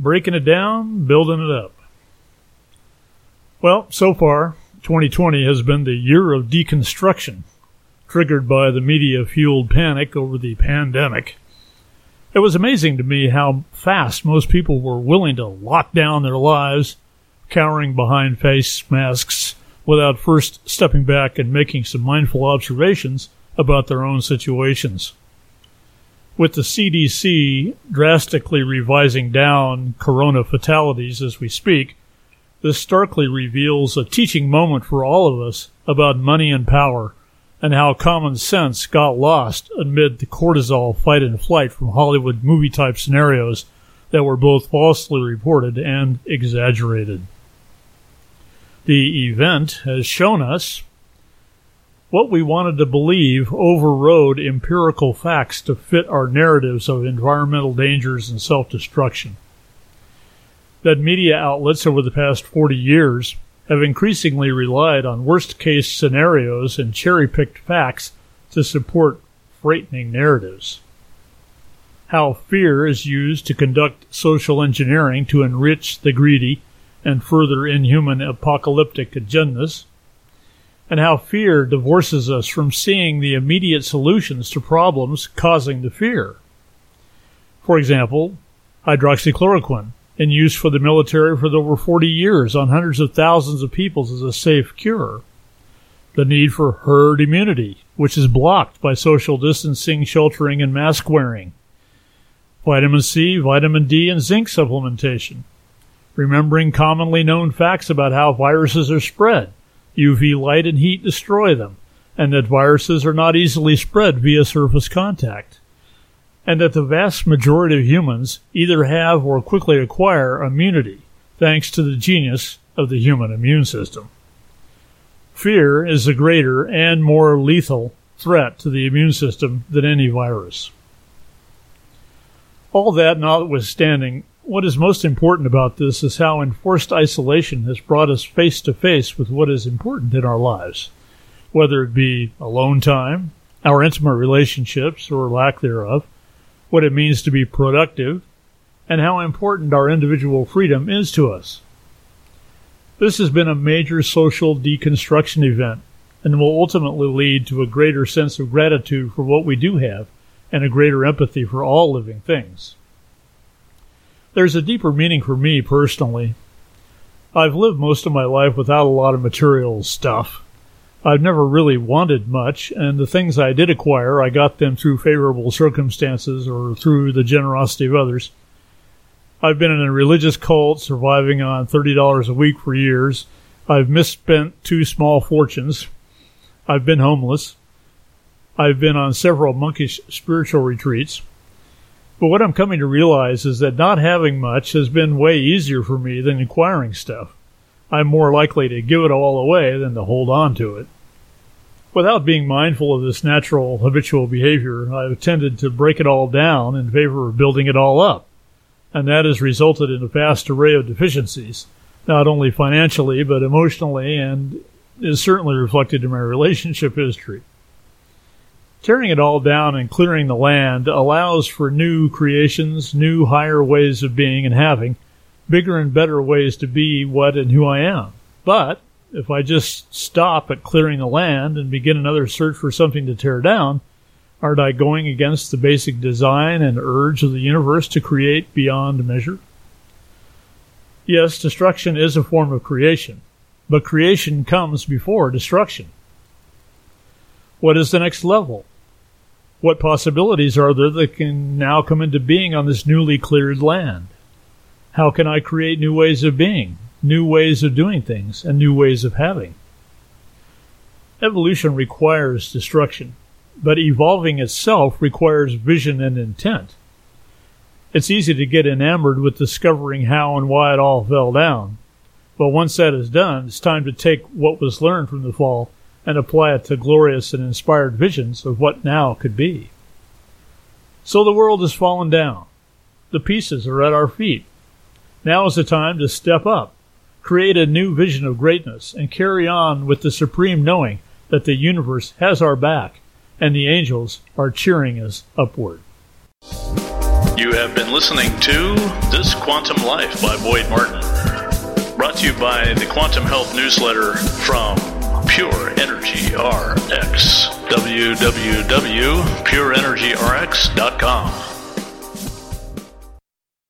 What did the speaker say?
breaking it down, building it up. Well, so far, 2020 has been the year of deconstruction, triggered by the media fueled panic over the pandemic. It was amazing to me how fast most people were willing to lock down their lives, cowering behind face masks without first stepping back and making some mindful observations about their own situations. With the CDC drastically revising down corona fatalities as we speak, this starkly reveals a teaching moment for all of us about money and power and how common sense got lost amid the cortisol fight and flight from Hollywood movie type scenarios that were both falsely reported and exaggerated. The event has shown us what we wanted to believe overrode empirical facts to fit our narratives of environmental dangers and self destruction. That media outlets over the past 40 years have increasingly relied on worst case scenarios and cherry picked facts to support frightening narratives. How fear is used to conduct social engineering to enrich the greedy and further inhuman apocalyptic agendas, and how fear divorces us from seeing the immediate solutions to problems causing the fear. For example, hydroxychloroquine in use for the military for over 40 years on hundreds of thousands of people as a safe cure. The need for herd immunity, which is blocked by social distancing, sheltering, and mask wearing. Vitamin C, vitamin D, and zinc supplementation. Remembering commonly known facts about how viruses are spread. UV light and heat destroy them, and that viruses are not easily spread via surface contact and that the vast majority of humans either have or quickly acquire immunity thanks to the genius of the human immune system. Fear is a greater and more lethal threat to the immune system than any virus. All that notwithstanding, what is most important about this is how enforced isolation has brought us face to face with what is important in our lives, whether it be alone time, our intimate relationships or lack thereof, what it means to be productive, and how important our individual freedom is to us. This has been a major social deconstruction event and will ultimately lead to a greater sense of gratitude for what we do have and a greater empathy for all living things. There's a deeper meaning for me personally. I've lived most of my life without a lot of material stuff. I've never really wanted much, and the things I did acquire, I got them through favorable circumstances or through the generosity of others. I've been in a religious cult, surviving on $30 a week for years. I've misspent two small fortunes. I've been homeless. I've been on several monkish spiritual retreats. But what I'm coming to realize is that not having much has been way easier for me than acquiring stuff. I'm more likely to give it all away than to hold on to it. Without being mindful of this natural habitual behavior, I've tended to break it all down in favor of building it all up. And that has resulted in a vast array of deficiencies, not only financially, but emotionally, and is certainly reflected in my relationship history. Tearing it all down and clearing the land allows for new creations, new higher ways of being and having, bigger and better ways to be what and who I am. But if I just stop at clearing the land and begin another search for something to tear down, aren't I going against the basic design and urge of the universe to create beyond measure? Yes, destruction is a form of creation, but creation comes before destruction. What is the next level? What possibilities are there that can now come into being on this newly cleared land? How can I create new ways of being, new ways of doing things, and new ways of having? Evolution requires destruction, but evolving itself requires vision and intent. It's easy to get enamored with discovering how and why it all fell down. But once that is done, it's time to take what was learned from the fall and apply it to glorious and inspired visions of what now could be. So the world has fallen down. The pieces are at our feet. Now is the time to step up, create a new vision of greatness, and carry on with the supreme knowing that the universe has our back and the angels are cheering us upward. You have been listening to This Quantum Life by Boyd Martin. Brought to you by the Quantum Health Newsletter from Pure Energy RX. www.pureenergyrx.com.